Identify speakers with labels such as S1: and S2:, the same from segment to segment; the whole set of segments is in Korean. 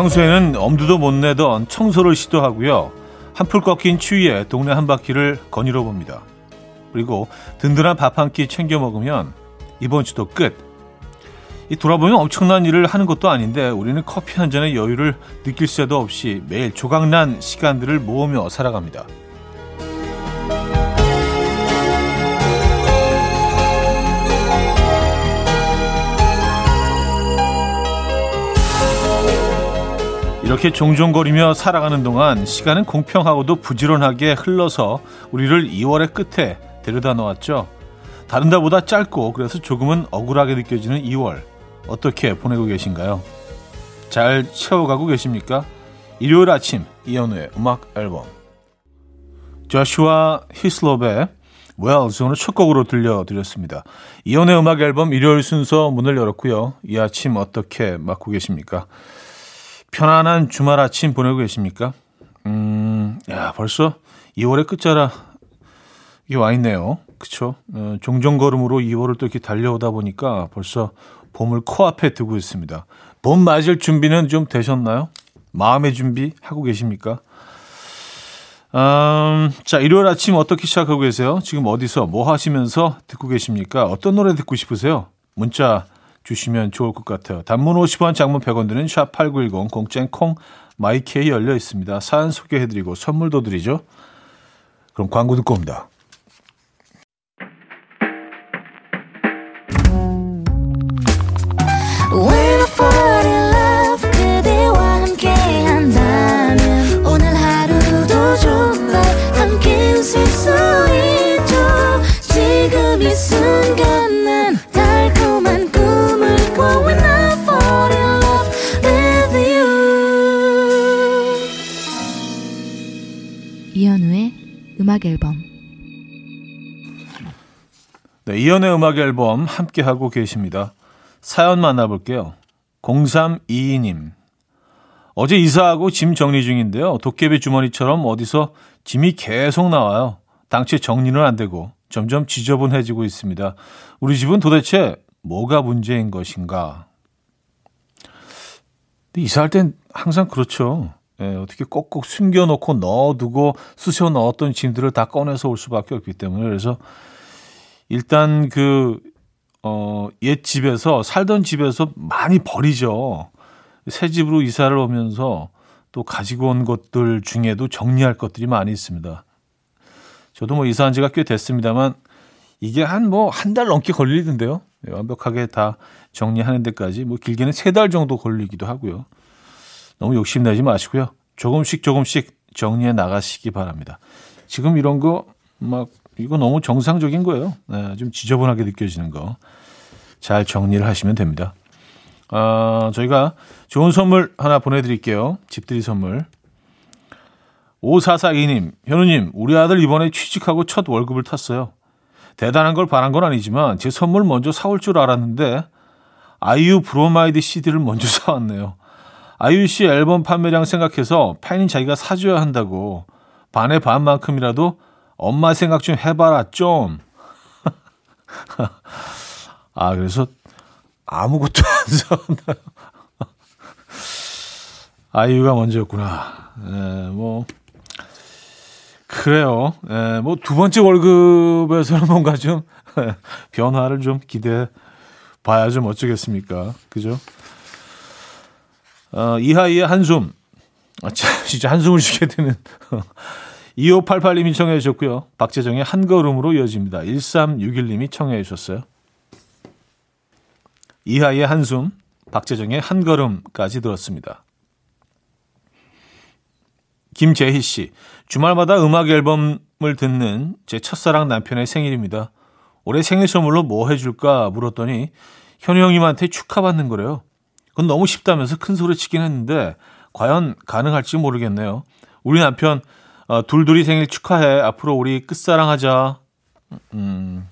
S1: 평소에는 엄두도 못 내던 청소를 시도하고요. 한풀 꺾인 추위에 동네 한 바퀴를 거닐어 봅니다. 그리고 든든한 밥 한 끼 챙겨 먹으면 이번 주도 끝. 이 돌아보면 엄청난 일을 하는 것도 아닌데 우리는 커피 한 잔의 여유를 느낄 새도 없이 매일 조각난 시간들을 모으며 살아갑니다. 이렇게 종종거리며 살아가는 동안 시간은 공평하고도 부지런하게 흘러서 우리를 2월의 끝에 데려다 놓았죠. 다른 달보다 짧고 그래서 조금은 억울하게 느껴지는 2월 어떻게 보내고 계신가요? 잘 채워가고 계십니까? 일요일 아침 이연우의 음악 앨범 조슈아 히슬롭의 웰즈 오늘 첫 곡으로 들려드렸습니다. 이연우의 음악 앨범 일요일 순서 문을 열었고요. 이 아침 어떻게 맞고 계십니까? 편안한 주말 아침 보내고 계십니까? 음, 야, 벌써 2월의 끝자락 이게 와 있네요. 그쵸? 어, 종종걸음으로 2월을 또 이렇게 달려오다 보니까 벌써 봄을 코앞에 두고 있습니다. 봄 맞을 준비는 좀 되셨나요? 마음의 준비 하고 계십니까? 음, 자, 일요일 아침 어떻게 시작하고 계세요? 지금 어디서 뭐 하시면서 듣고 계십니까? 어떤 노래 듣고 싶으세요? 문자 주시면 좋을 것 같아요. 단문 50원, 장문 100원 드는 샵8910 공짜인 콩 마이케이 열려 있습니다. 사연 소개해드리고 선물도 드리죠. 그럼 광고 듣고 옵니다.
S2: 음악 앨범
S1: 네, 이연의 음악 앨범 함께 하고 계십니다. 사연 만나볼게요. 0322님. 어제 이사하고 짐 정리 중인데요. 도깨비 주머니처럼 어디서 짐이 계속 나와요. 당최 정리는 안 되고 점점 지저분해지고 있습니다. 우리 집은 도대체 뭐가 문제인 것인가? 이사할 땐 항상 그렇죠. 예, 어떻게 꼭꼭 숨겨놓고 넣어두고 쑤셔 넣었던 짐들을 다 꺼내서 올 수밖에 없기 때문에 그래서 일단 그, 어, 옛 집에서 살던 집에서 많이 버리죠. 새 집으로 이사를 오면서 또 가지고 온 것들 중에도 정리할 것들이 많이 있습니다. 저도 뭐 이사한 지가 꽤 됐습니다만 이게 한 뭐 한 달 넘게 걸리던데요. 네, 완벽하게 다 정리하는 데까지 뭐 길게는 세 달 정도 걸리기도 하고요. 너무 욕심내지 마시고요. 조금씩 조금씩 정리해 나가시기 바랍니다. 지금 이런 거 막 이거 너무 정상적인 거예요. 네, 좀 지저분하게 느껴지는 거. 잘 정리를 하시면 됩니다. 아, 저희가 좋은 선물 하나 보내드릴게요. 집들이 선물. 5442님, 현우님, 우리 아들 이번에 취직하고 첫 월급을 탔어요. 대단한 걸 바란 건 아니지만 제 선물 먼저 사올 줄 알았는데 아이유 브로마이드 CD를 먼저 사왔네요. 아이유 씨 앨범 판매량 생각해서 팬인 자기가 사줘야 한다고 반의 반만큼이라도 엄마 생각 좀 해봐라 좀. 아 그래서 아무것도 안 사왔나요? 아이유가 먼저였구나. 에, 뭐 그래요. 에, 뭐 두 번째 월급에서는 뭔가 좀 변화를 좀 기대해 봐야 좀 어쩌겠습니까? 그죠? 어, 이하이의 한숨. 아, 진짜 한숨을 쉬게 되는. 2588님이 청해 주셨고요. 박재정의 한 걸음으로 이어집니다. 1361님이 청해 주셨어요. 이하이의 한숨, 박재정의 한 걸음까지 들었습니다. 김재희 씨, 주말마다 음악 앨범을 듣는 제 첫사랑 남편의 생일입니다. 올해 생일 선물로 뭐 해줄까 물었더니 현우 형님한테 축하받는 거래요. 그건 너무 쉽다면서 큰 소리 치긴 했는데 과연 가능할지 모르겠네요. 우리 남편 어, 둘둘이 생일 축하해. 앞으로 우리 끝사랑하자. 음,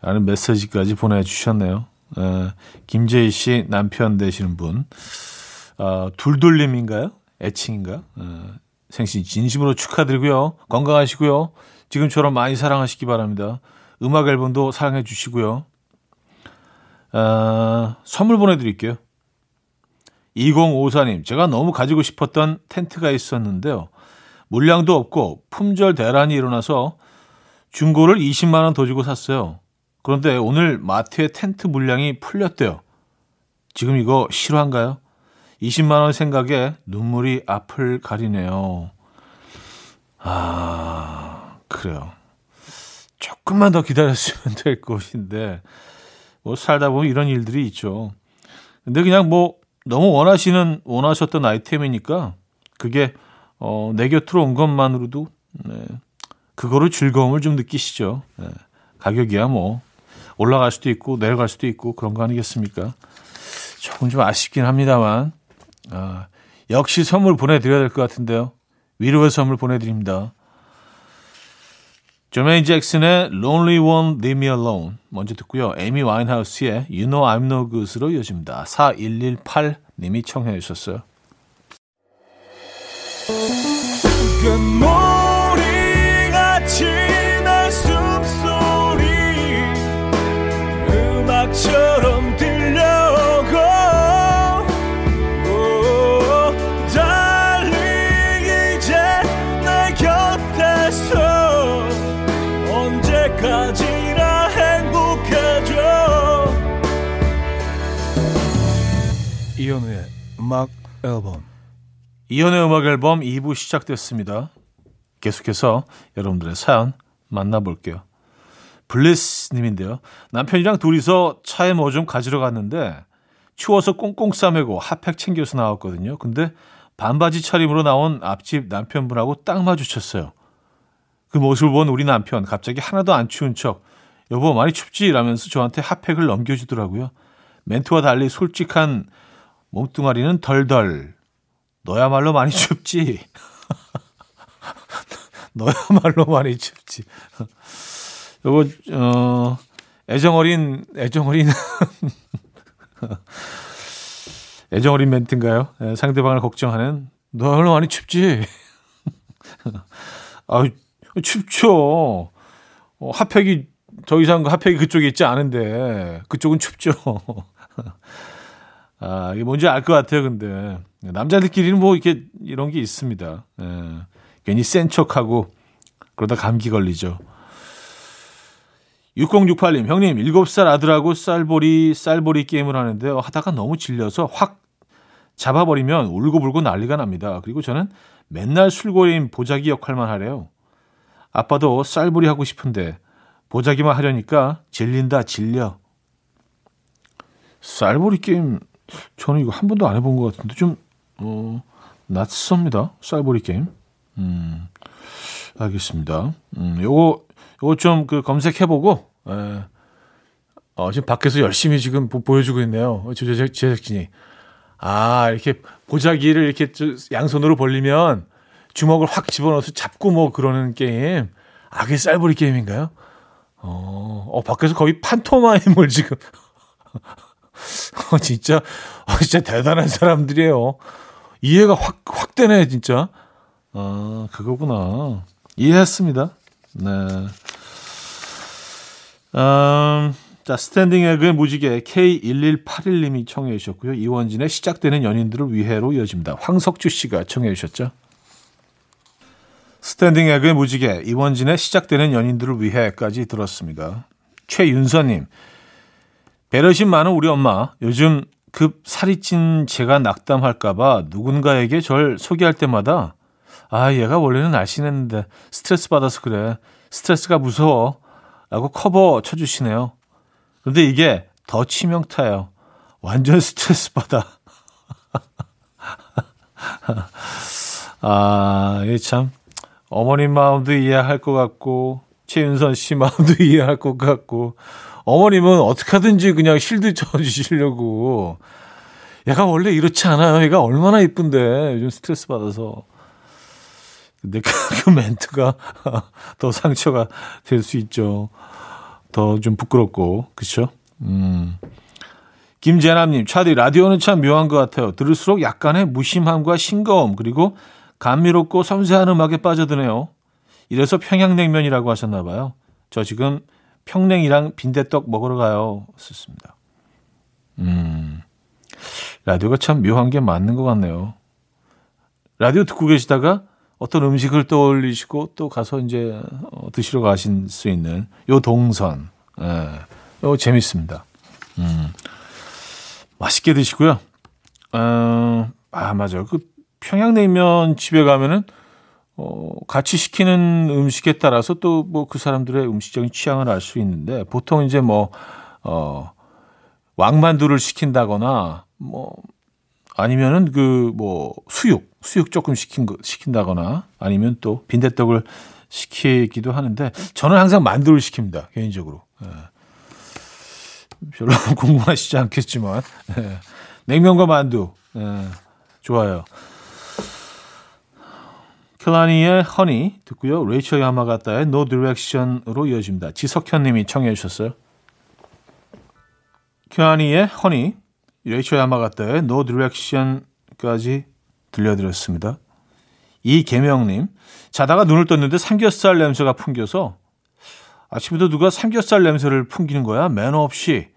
S1: 라는 메시지까지 보내주셨네요. 에, 김재희 씨 남편 되시는 분. 어, 둘둘님인가요? 애칭인가? 어, 생신 진심으로 축하드리고요. 건강하시고요. 지금처럼 많이 사랑하시기 바랍니다. 음악 앨범도 사랑해 주시고요. 어, 선물 보내드릴게요. 2054님, 제가 너무 가지고 싶었던 텐트가 있었는데요. 물량도 없고 품절 대란이 일어나서 중고를 20만 원더 주고 샀어요. 그런데 오늘 마트에 텐트 물량이 풀렸대요. 지금 이거 실화인가요? 20만 원 생각에 눈물이 앞을 가리네요. 아, 그래요. 조금만 더 기다렸으면 될 것인데, 뭐 살다 보면 이런 일들이 있죠. 근데 그냥 뭐 너무 원하시는, 원하셨던 아이템이니까 그게, 어, 내 곁으로 온 것만으로도, 네, 그거로 즐거움을 좀 느끼시죠. 네, 가격이야 뭐, 올라갈 수도 있고, 내려갈 수도 있고, 그런 거 아니겠습니까? 조금 좀 아쉽긴 합니다만, 아, 역시 선물 보내드려야 될 것 같은데요. 위로의 선물 보내드립니다. 조메인 잭슨의 Lonely One Leave Me Alone 먼저 듣고요. 에미 와인하우스의 You Know I'm No Good으로 이어집니다. 4118님이 청해 주셨어요.
S3: 이현우의 음악 앨범
S1: 이연의 음악 앨범 2부 시작됐습니다. 계속해서 여러분들의 사연 만나볼게요. 블리스님인데요. 남편이랑 둘이서 차에 뭐 좀 가지러 갔는데 추워서 꽁꽁 싸매고 핫팩 챙겨서 나왔거든요. 근데 반바지 차림으로 나온 앞집 남편분하고 딱 마주쳤어요. 그 모습을 본 우리 남편 갑자기 하나도 안 추운 척 여보 많이 춥지? 라면서 저한테 핫팩을 넘겨주더라고요. 멘트와 달리 솔직한 몸뚱아리는 덜덜 너야말로 많이 춥지. 너야말로 많이 춥지. 요거 어 애정 어린 애정 어린 애정 어린 멘트인가요? 예, 상대방을 걱정하는 너야말로 많이 춥지. 아 춥죠. 어, 핫팩이 더 이상 핫팩이 그쪽에 있지 않은데 그쪽은 춥죠. 아, 이게 뭔지 알 것 같아요, 근데. 남자들끼리는 뭐 이렇게 이런 게 있습니다. 예. 괜히 센 척하고 그러다 감기 걸리죠. 6068님, 형님, 7살 아들하고 쌀보리, 쌀보리 게임을 하는데요. 하다가 너무 질려서 확 잡아버리면 울고불고 난리가 납니다. 그리고 저는 맨날 술고래인 보자기 역할만 하래요. 아빠도 쌀보리 하고 싶은데 보자기만 하려니까 질린다, 질려. 쌀보리 게임 저는 이거 한 번도 안 해본 것 같은데 좀 어, 낯섭니다. 쌀보리 게임. 음, 알겠습니다. 음, 요거 요거 좀 그 검색해보고 에, 어, 지금 밖에서 열심히 지금 보, 보여주고 있네요. 제작, 제작진이. 아, 이렇게 보자기를 이렇게 양손으로 벌리면 주먹을 확 집어넣어서 잡고 뭐 그러는 게임. 아, 그게 쌀보리 게임인가요? 어, 어 밖에서 거의 판토마임을 지금. 어, 진짜, 어, 진짜 대단한 사람들이에요. 이해가 확, 확 되네, 진짜. 아, 그거구나. 이해했습니다. 네. 음, 자, 스탠딩 에그의 무지개 K1181님이 청해 주셨고요. 이원진의 시작되는 연인들을 위해로 이어집니다. 황석주 씨가 청해 주셨죠. 스탠딩 에그의 무지개 이원진의 시작되는 연인들을 위해까지 들었습니다. 최윤서님, 배려심 많은 우리 엄마 요즘 급 살이 찐 제가 낙담할까봐 누군가에게 절 소개할 때마다 아 얘가 원래는 날씬했는데 스트레스 받아서 그래 스트레스가 무서워 라고 커버 쳐주시네요. 그런데 이게 더 치명타예요. 완전 스트레스 받아. 아, 참, 어머님 마음도 이해할 것 같고, 최윤선 씨 마음도 이해할 것 같고, 어머님은 어떻게 하든지 그냥 실드 쳐주시려고. 얘가 원래 이렇지 않아요. 얘가 얼마나 이쁜데, 요즘 스트레스 받아서. 근데 그, 그 멘트가 더 상처가 될 수 있죠. 더 좀 부끄럽고, 그쵸? 음. 김재남님, 차디, 라디오는 참 묘한 것 같아요. 들을수록 약간의 무심함과 싱거움, 그리고 감미롭고 섬세한 음악에 빠져드네요. 이래서 평양냉면이라고 하셨나봐요. 저 지금 평냉이랑 빈대떡 먹으러 가요. 썼습니다. 음. 라디오가 참 묘한 게 맞는 것 같네요. 라디오 듣고 계시다가 어떤 음식을 떠올리시고 또 가서 이제 어, 드시러 가실 수 있는 요 동선. 예. 요 재밌습니다. 음. 맛있게 드시고요. 어, 아, 맞아요. 그 평양냉면 집에 가면은 어, 같이 시키는 음식에 따라서 또 뭐 그 사람들의 음식적인 취향을 알 수 있는데 보통 이제 뭐, 어, 왕만두를 시킨다거나 뭐 아니면은 그 뭐 수육, 수육 조금 시킨 거, 시킨다거나 아니면 또 빈대떡을 시키기도 하는데 저는 항상 만두를 시킵니다. 개인적으로. 예. 별로 궁금하시지 않겠지만 예. 냉면과 만두 예. 좋아요. 클라니의 허니 듣고요. 레이첼 야마가타의 No Direction으로 이어집니다. 지석현 님이 청해 주셨어요. 클라니의 허니, 레이첼 야마가타의 No Direction까지 들려드렸습니다. 이계명 님, 자다가 눈을 떴는데 삼겹살 냄새가 풍겨서 아침부터 누가 삼겹살 냄새를 풍기는 거야? 매너 없이.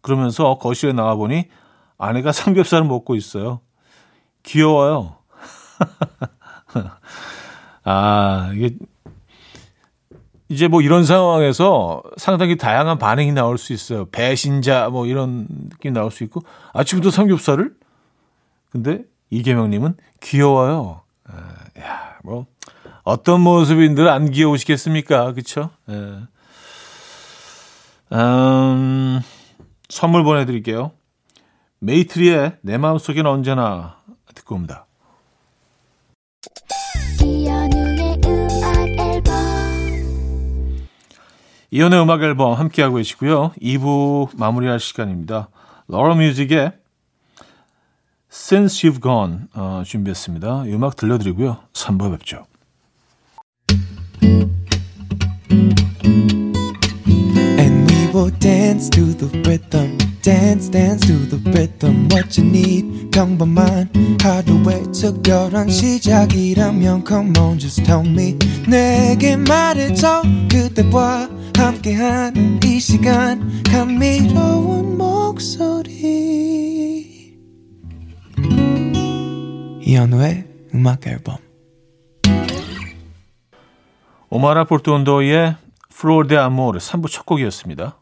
S1: 그러면서 거실에 나와보니 아내가 삼겹살을 먹고 있어요. 귀여워요. 아, 이게 이제 뭐 이런 상황에서 상당히 다양한 반응이 나올 수 있어요. 배신자 뭐 이런 느낌 나올 수 있고 아침부터 삼겹살을 근데 이계명님은 귀여워요. 아, 야, 뭐 어떤 모습인들 안 귀여우시겠습니까? 그렇죠? 예. 음, 선물 보내드릴게요. 메이트리의 내 마음속엔 언제나 듣고 옵니다.
S2: 이현우의 음악 앨범
S1: 이연의 음악 앨범 함께하고 계시고요. 2부 마무리할 시간입니다. 러러 뮤직의 Since You've Gone 어, 준비했습니다. 이 음악 들려드리고요. 3부에 뵙죠.
S4: And we will dance to the rhythm. Dance, dance to the rhythm. What you need, 평범한 하루의 특별한 시작이라면 Come on, just tell me. 내게 말해줘. 그대와 함께한 이 시간. 감미로운 목소리. 이현우의 음악 앨범.
S1: 오마라 포르토온도의 Flor de Amor 3부 첫 곡이었습니다.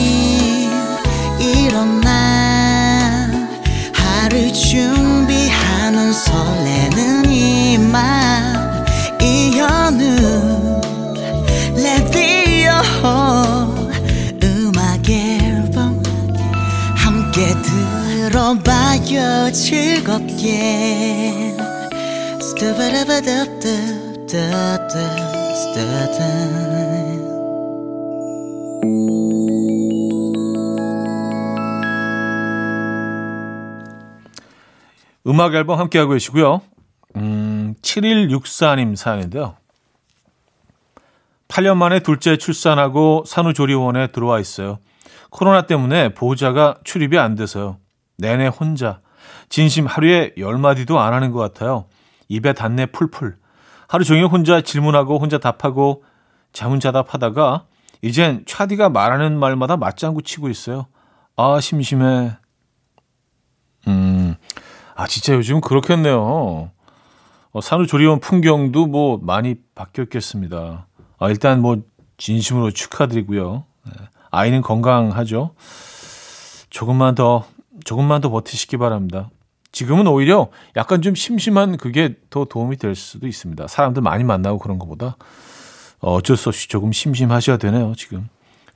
S5: 들어봐요 즐겁게 스타바라바답답답답답
S1: 음악 앨범 함께하고 계시고요. 음, 7164님 사연인데요. 8년 만에 둘째 출산하고 산후조리원에 들어와 있어요. 코로나 때문에 보호자가 출입이 안 돼서요. 내내 혼자. 진심 하루에 열 마디도 안 하는 것 같아요. 입에 단내 풀풀. 하루 종일 혼자 질문하고 혼자 답하고 자문자답하다가 이젠 차디가 말하는 말마다 맞장구 치고 있어요. 아 심심해. 음, 아 진짜 요즘 그렇겠네요. 어, 산후조리원 풍경도 뭐 많이 바뀌었겠습니다. 아, 일단 뭐 진심으로 축하드리고요. 네, 아이는 건강하죠. 조금만 더 조금만 더 버티시기 바랍니다. 지금은 오히려 약간 좀 심심한 그게 더 도움이 될 수도 있습니다. 사람들 많이 만나고 그런 것보다 어, 어쩔 수 없이 조금 심심하셔야 되네요. 지금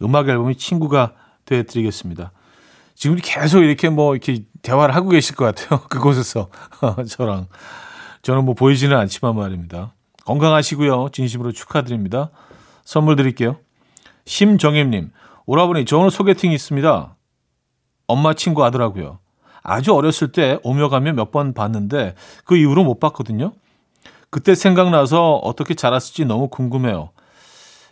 S1: 음악 앨범이 친구가 되어드리겠습니다. 지금 계속 이렇게 뭐 이렇게 대화를 하고 계실 것 같아요. 그곳에서 저랑 저는 뭐 보이지는 않지만 말입니다. 건강하시고요. 진심으로 축하드립니다. 선물 드릴게요. 심정임님, 오라버니, 저 오늘 소개팅 있습니다. 엄마 친구 아더라고요. 아주 어렸을 때 오며 가며 몇 번 봤는데 그 이후로 못 봤거든요. 그때 생각나서 어떻게 자랐을지 너무 궁금해요.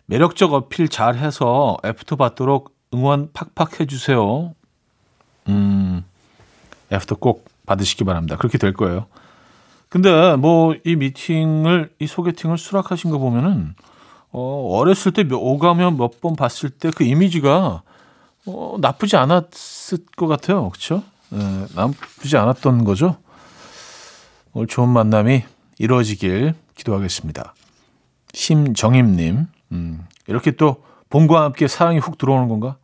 S1: 매력적 어필 잘 해서 애프터 받도록 응원 팍팍 해주세요. 음, 애프터 꼭 받으시기 바랍니다. 그렇게 될 거예요. 근데 뭐 이 미팅을 이 소개팅을 수락하신 거 보면은 어 어렸을 때 오가며 몇번 봤을 때 그 이미지가 어 나쁘지 않았을 것 같아요. 그렇죠? 예, 나쁘지 않았던 거죠. 오늘 좋은 만남이 이루어지길 기도하겠습니다. 심정임님, 음, 이렇게 또 봄과 함께 사랑이 훅 들어오는 건가?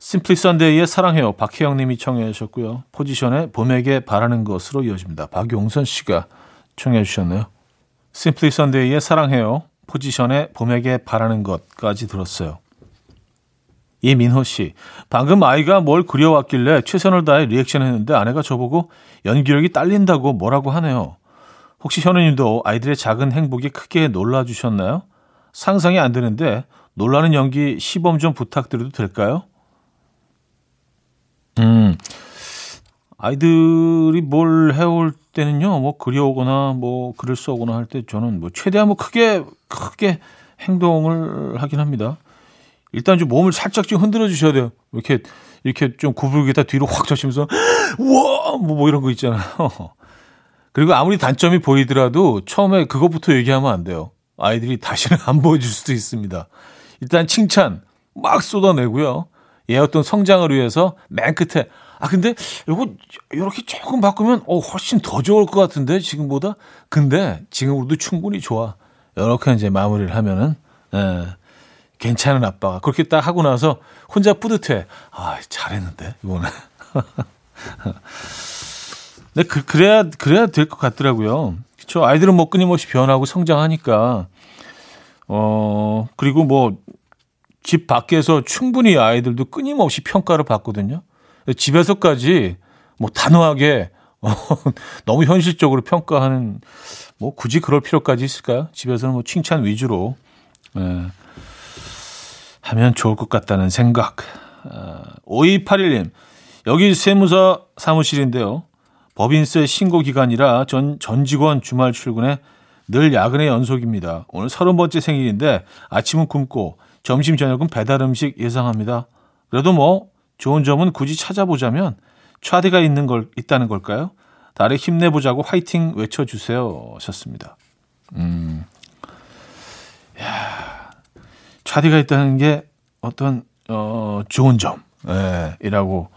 S1: 심플리 선데이의 사랑해요. 박혜영 님이 청해 주셨고요. 포지션의 봄에게 바라는 것으로 이어집니다. 박용선 씨가 청해 주셨네요. 심플리 선데이의 사랑해요. 포지션의 봄에게 바라는 것까지 들었어요. 이민호 씨, 방금 아이가 뭘 그려왔길래 최선을 다해 리액션 했는데 아내가 저보고 연기력이 딸린다고 뭐라고 하네요. 혹시 현우님도 아이들의 작은 행복에 크게 놀라주셨나요? 상상이 안 되는데 놀라는 연기 시범 좀 부탁드려도 될까요? 음, 아이들이 뭘 해올 때는요, 뭐 그려오거나 뭐 글을 써오거나 할 때 저는 뭐 최대한 뭐 크게 크게 행동을 하긴 합니다. 일단 좀 몸을 살짝 좀 흔들어 주셔야 돼요. 이렇게 이렇게 좀 구부리겠다 뒤로 확 젖히면서 우와 뭐, 뭐 이런 거 있잖아요. 그리고 아무리 단점이 보이더라도 처음에 그것부터 얘기하면 안 돼요. 아이들이 다시는 안 보여줄 수도 있습니다. 일단 칭찬 막 쏟아내고요. 얘 어떤 성장을 위해서 맨 끝에 아 근데 이거 이렇게 조금 바꾸면 어 훨씬 더 좋을 것 같은데 지금보다 근데 지금으로도 충분히 좋아 이렇게 이제 마무리를 하면은 예, 괜찮은 아빠가 그렇게 딱 하고 나서 혼자 뿌듯해. 아 잘했는데 이번에. 네 그, 그래야 그래야 될 것 같더라고요. 그렇죠 아이들은 뭐 끊임없이 변하고 성장하니까. 어 그리고 뭐 집 밖에서 충분히 아이들도 끊임없이 평가를 받거든요. 집에서까지 뭐 단호하게 어, 너무 현실적으로 평가하는 뭐 굳이 그럴 필요까지 있을까요? 집에서는 뭐 칭찬 위주로. 예, 하면 좋을 것 같다는 생각. 어, 5281님 여기 세무사 사무실인데요. 법인세 신고 기간이라 전, 전 직원 주말 출근에 늘 야근의 연속입니다. 오늘 서른 번째 생일인데 아침은 굶고 점심 저녁은 배달 음식 예상합니다. 그래도 뭐 좋은 점은 굳이 찾아보자면 차디가 있는 걸 있다는 걸까요? 달에 힘내보자고 화이팅 외쳐주세요. 하셨습니다. 음, 야, 차디가 있다는 게 어떤 어, 좋은 점이라고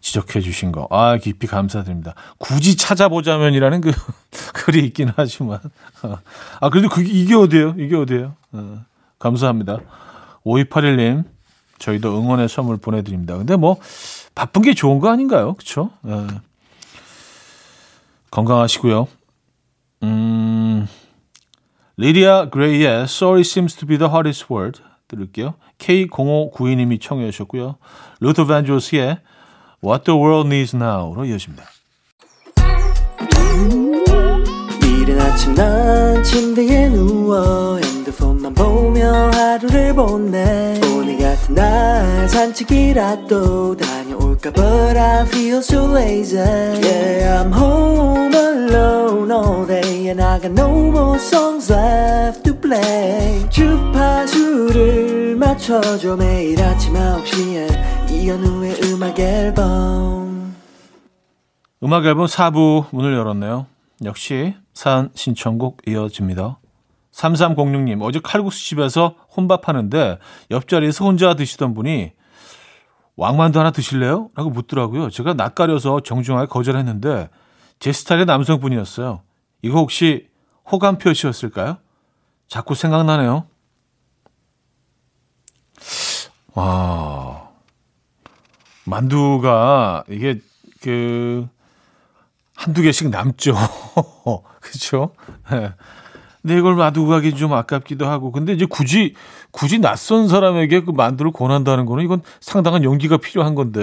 S1: 지적해 주신 거. 아, 깊이 감사드립니다. 굳이 찾아보자면이라는 그 글이 있긴 하지만. 아, 그래도 그게, 이게 어디예요? 이게 어디예요? 어, 감사합니다. 5281님, 저희도 응원의 선물 보내드립니다. 근데 뭐, 바쁜 게 좋은 거 아닌가요? 그쵸? 예. 건강하시고요. 음, 리디아 그레이의 Sorry Seems to be the Hardest Word 들을게요. K0592님이 청해 주셨고요. 루터 밴조스의 What the World Needs Now로 이어집니다.
S6: 이른 아침 난 침대에 누워 핸드폰만 보며 하루를 보내 오늘 같은 날 산책이라도 다녀 올까 But I feel so lazy Yeah I'm home alone all day And I got no more songs left to play 주파수를 맞춰줘 매일 아침 9시에 이현우의 음악 앨범
S1: 음악 앨범 4부 문을 열었네요. 역시 사연 신청곡 이어집니다. 3306님, 어제 칼국수 집에서 혼밥하는데 옆자리에서 혼자 드시던 분이 왕만두 하나 드실래요? 라고 묻더라고요. 제가 낯가려서 정중하게 거절했는데 제 스타일의 남성분이었어요. 이거 혹시 호감 표시였을까요? 자꾸 생각나네요. 와, 만두가 이게 그 한두 개씩 남죠. 그렇죠? 네. 근데 이걸 놔두고 가기 좀 아깝기도 하고. 근데 이제 굳이 굳이 낯선 사람에게 그 만두를 권한다는 거는 이건 상당한 용기가 필요한 건데.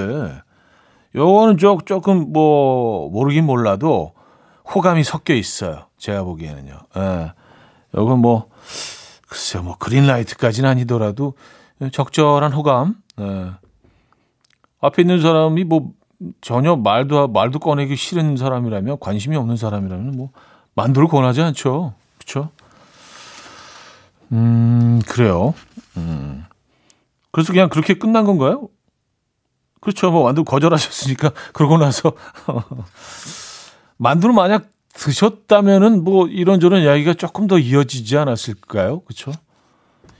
S1: 요거는 조, 조금 뭐 모르긴 몰라도 호감이 섞여 있어요. 제가 보기에는요. 예. 요건 뭐 글쎄요. 뭐 그린라이트까지는 아니더라도 적절한 호감. 예. 앞에 있는 사람이 뭐 전혀 말도 말도 꺼내기 싫은 사람이라면 관심이 없는 사람이라면 뭐 만두를 권하지 않죠. 그렇죠? 음, 그래요. 음. 그래서 그냥 그렇게 끝난 건가요? 그렇죠. 뭐 만두 거절하셨으니까 그러고 나서 만두를 만약 드셨다면은 뭐 이런저런 이야기가 조금 더 이어지지 않았을까요? 그렇죠?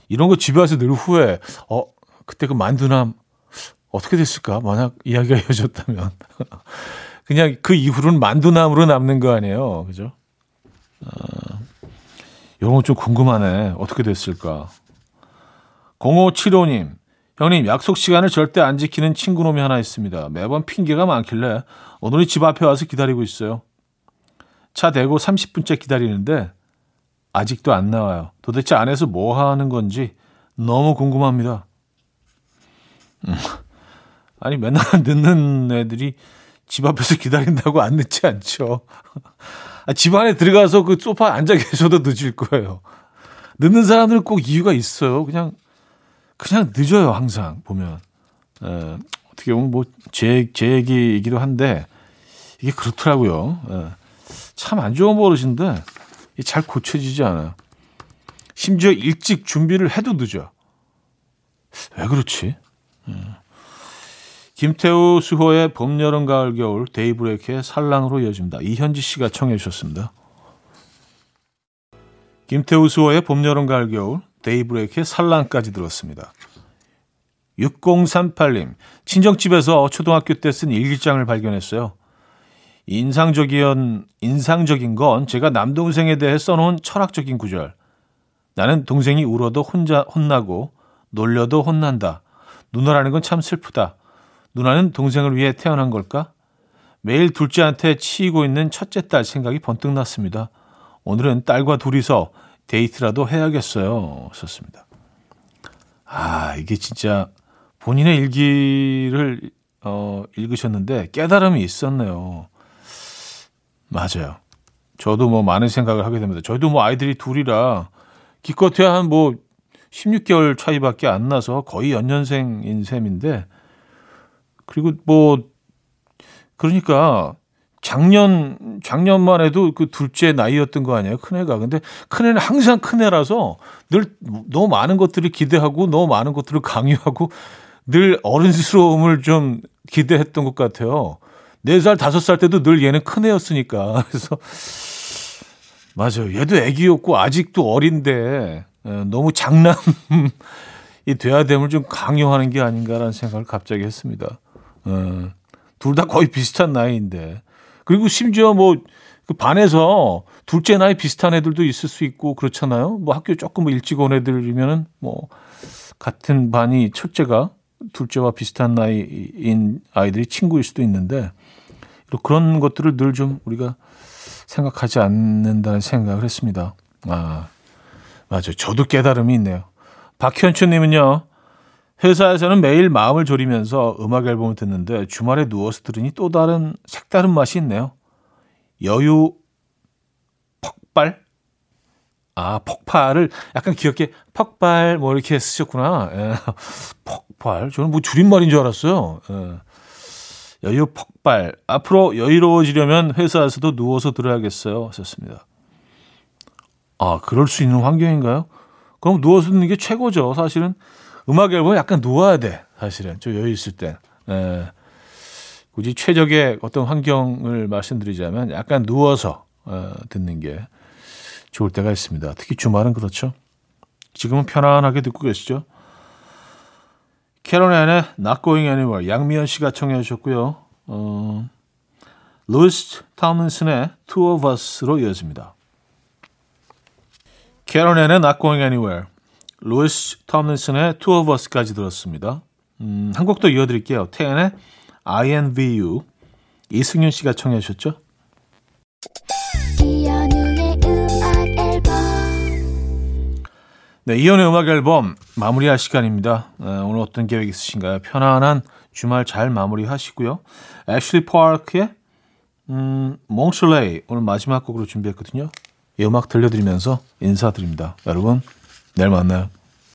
S1: 이런 거 집에 와서 늘 후회. 어, 그때 그 만두남 어떻게 됐을까? 만약 이야기가 이어졌다면. 그냥 그 이후로는 만두남으로 남는 거 아니에요. 그죠? 어, 이런 건좀 궁금하네. 어떻게 됐을까? 0575님, 형님, 약속 시간을 절대 안 지키는 친구놈이 하나 있습니다. 매번 핑계가 많길래 오늘이 집 앞에 와서 기다리고 있어요. 차 대고 30분째 기다리는데 아직도 안 나와요. 도대체 안에서 뭐 하는 건지 너무 궁금합니다. 음. 아니, 맨날 늦는 애들이 집 앞에서 기다린다고 안 늦지 않죠. 아, 집 안에 들어가서 그 소파에 앉아 계셔도 늦을 거예요. 늦는 사람들은 꼭 이유가 있어요. 그냥, 그냥 늦어요, 항상, 보면. 에, 어떻게 보면 뭐, 제, 제 얘기이기도 한데, 이게 그렇더라고요. 참 안 좋은 버릇인데, 잘 고쳐지지 않아요. 심지어 일찍 준비를 해도 늦어. 왜 그렇지? 김태우 수호의 봄, 여름, 가을, 겨울, 데이브레이크의 살랑으로 이어집니다. 이현지 씨가 청해 주셨습니다. 김태우 수호의 봄, 여름, 가을, 겨울, 데이브레이크의 살랑까지 들었습니다. 6038님, 친정집에서 초등학교 때 쓴 일기장을 발견했어요. 인상적인, 인상적인 건 제가 남동생에 대해 써놓은 철학적인 구절. 나는 동생이 울어도 혼자 혼나고 놀려도 혼난다. 누나라는 건 참 슬프다. 누나는 동생을 위해 태어난 걸까? 매일 둘째한테 치이고 있는 첫째 딸 생각이 번뜩 났습니다. 오늘은 딸과 둘이서 데이트라도 해야겠어요. 썼습니다. 아, 이게 진짜 본인의 일기를 어, 읽으셨는데 깨달음이 있었네요. 맞아요. 저도 뭐 많은 생각을 하게 됩니다. 저희도 뭐 아이들이 둘이라 기껏해야 한 뭐 16개월 차이밖에 안 나서 거의 연년생인 셈인데 그리고 뭐 그러니까 작년 작년만 해도 그 둘째 나이였던 거 아니에요? 큰애가. 근데 큰애는 항상 큰애라서 늘 너무 많은 것들을 기대하고 너무 많은 것들을 강요하고 늘 어른스러움을 좀 기대했던 것 같아요. 네살 다섯 살 때도 늘 얘는 큰애였으니까. 그래서 맞아요. 얘도 애기였고 아직도 어린데 에, 너무 장남이 돼야 됨을 좀 강요하는 게 아닌가라는 생각을 갑자기 했습니다. 어, 둘다 거의 비슷한 나이인데. 그리고 심지어 뭐, 그 반에서 둘째 나이 비슷한 애들도 있을 수 있고 그렇잖아요. 뭐 학교 조금 뭐 일찍 온 애들이면은 뭐, 같은 반이 첫째가 둘째와 비슷한 나이인 아이들이 친구일 수도 있는데, 그런 것들을 늘 좀 우리가 생각하지 않는다는 생각을 했습니다. 아, 맞아요. 저도 깨달음이 있네요. 박현춘 님은요, 회사에서는 매일 마음을 졸이면서 음악 앨범을 듣는데 주말에 누워서 들으니 또 다른 색다른 맛이 있네요. 여유 폭발? 아, 폭발을 약간 귀엽게 폭발 뭐 이렇게 쓰셨구나. 예. 폭발. 저는 뭐 줄임말인 줄 알았어요. 예. 여유 폭발. 앞으로 여유로워지려면 회사에서도 누워서 들어야겠어요. 썼습니다. 아, 그럴 수 있는 환경인가요? 그럼 누워서 듣는 게 최고죠. 사실은 음악 앨범 약간 누워야 돼. 사실은 좀 여유 있을 때. 예. 굳이 최적의 어떤 환경을 말씀드리자면 약간 누워서 어, 듣는 게 좋을 때가 있습니다. 특히 주말은 그렇죠. 지금은 편안하게 듣고 계시죠. 캐롤앤의 Not Going Anywhere 양미연 씨가 청해 주셨고요. 어, 루이스 타운슨의 Two of Us로 이어집니다. 캐롤앤의 Not Going Anywhere 루이스 톰린슨의 Two of Us까지 들었습니다. 음, 한 곡 더 이어드릴게요. 태연의 INVU 이승윤 씨가 청해 주셨죠.
S2: 네, 이현우의 음악 앨범
S1: 마무리할 시간입니다. 네, 오늘 어떤 계획 있으신가요? 편안한 주말 잘 마무리하시고요. 애슐리 파크의 음, Mon Soleil 오늘 마지막 곡으로 준비했거든요. 이 음악 들려드리면서 인사드립니다. 여러분, 내일 만나요.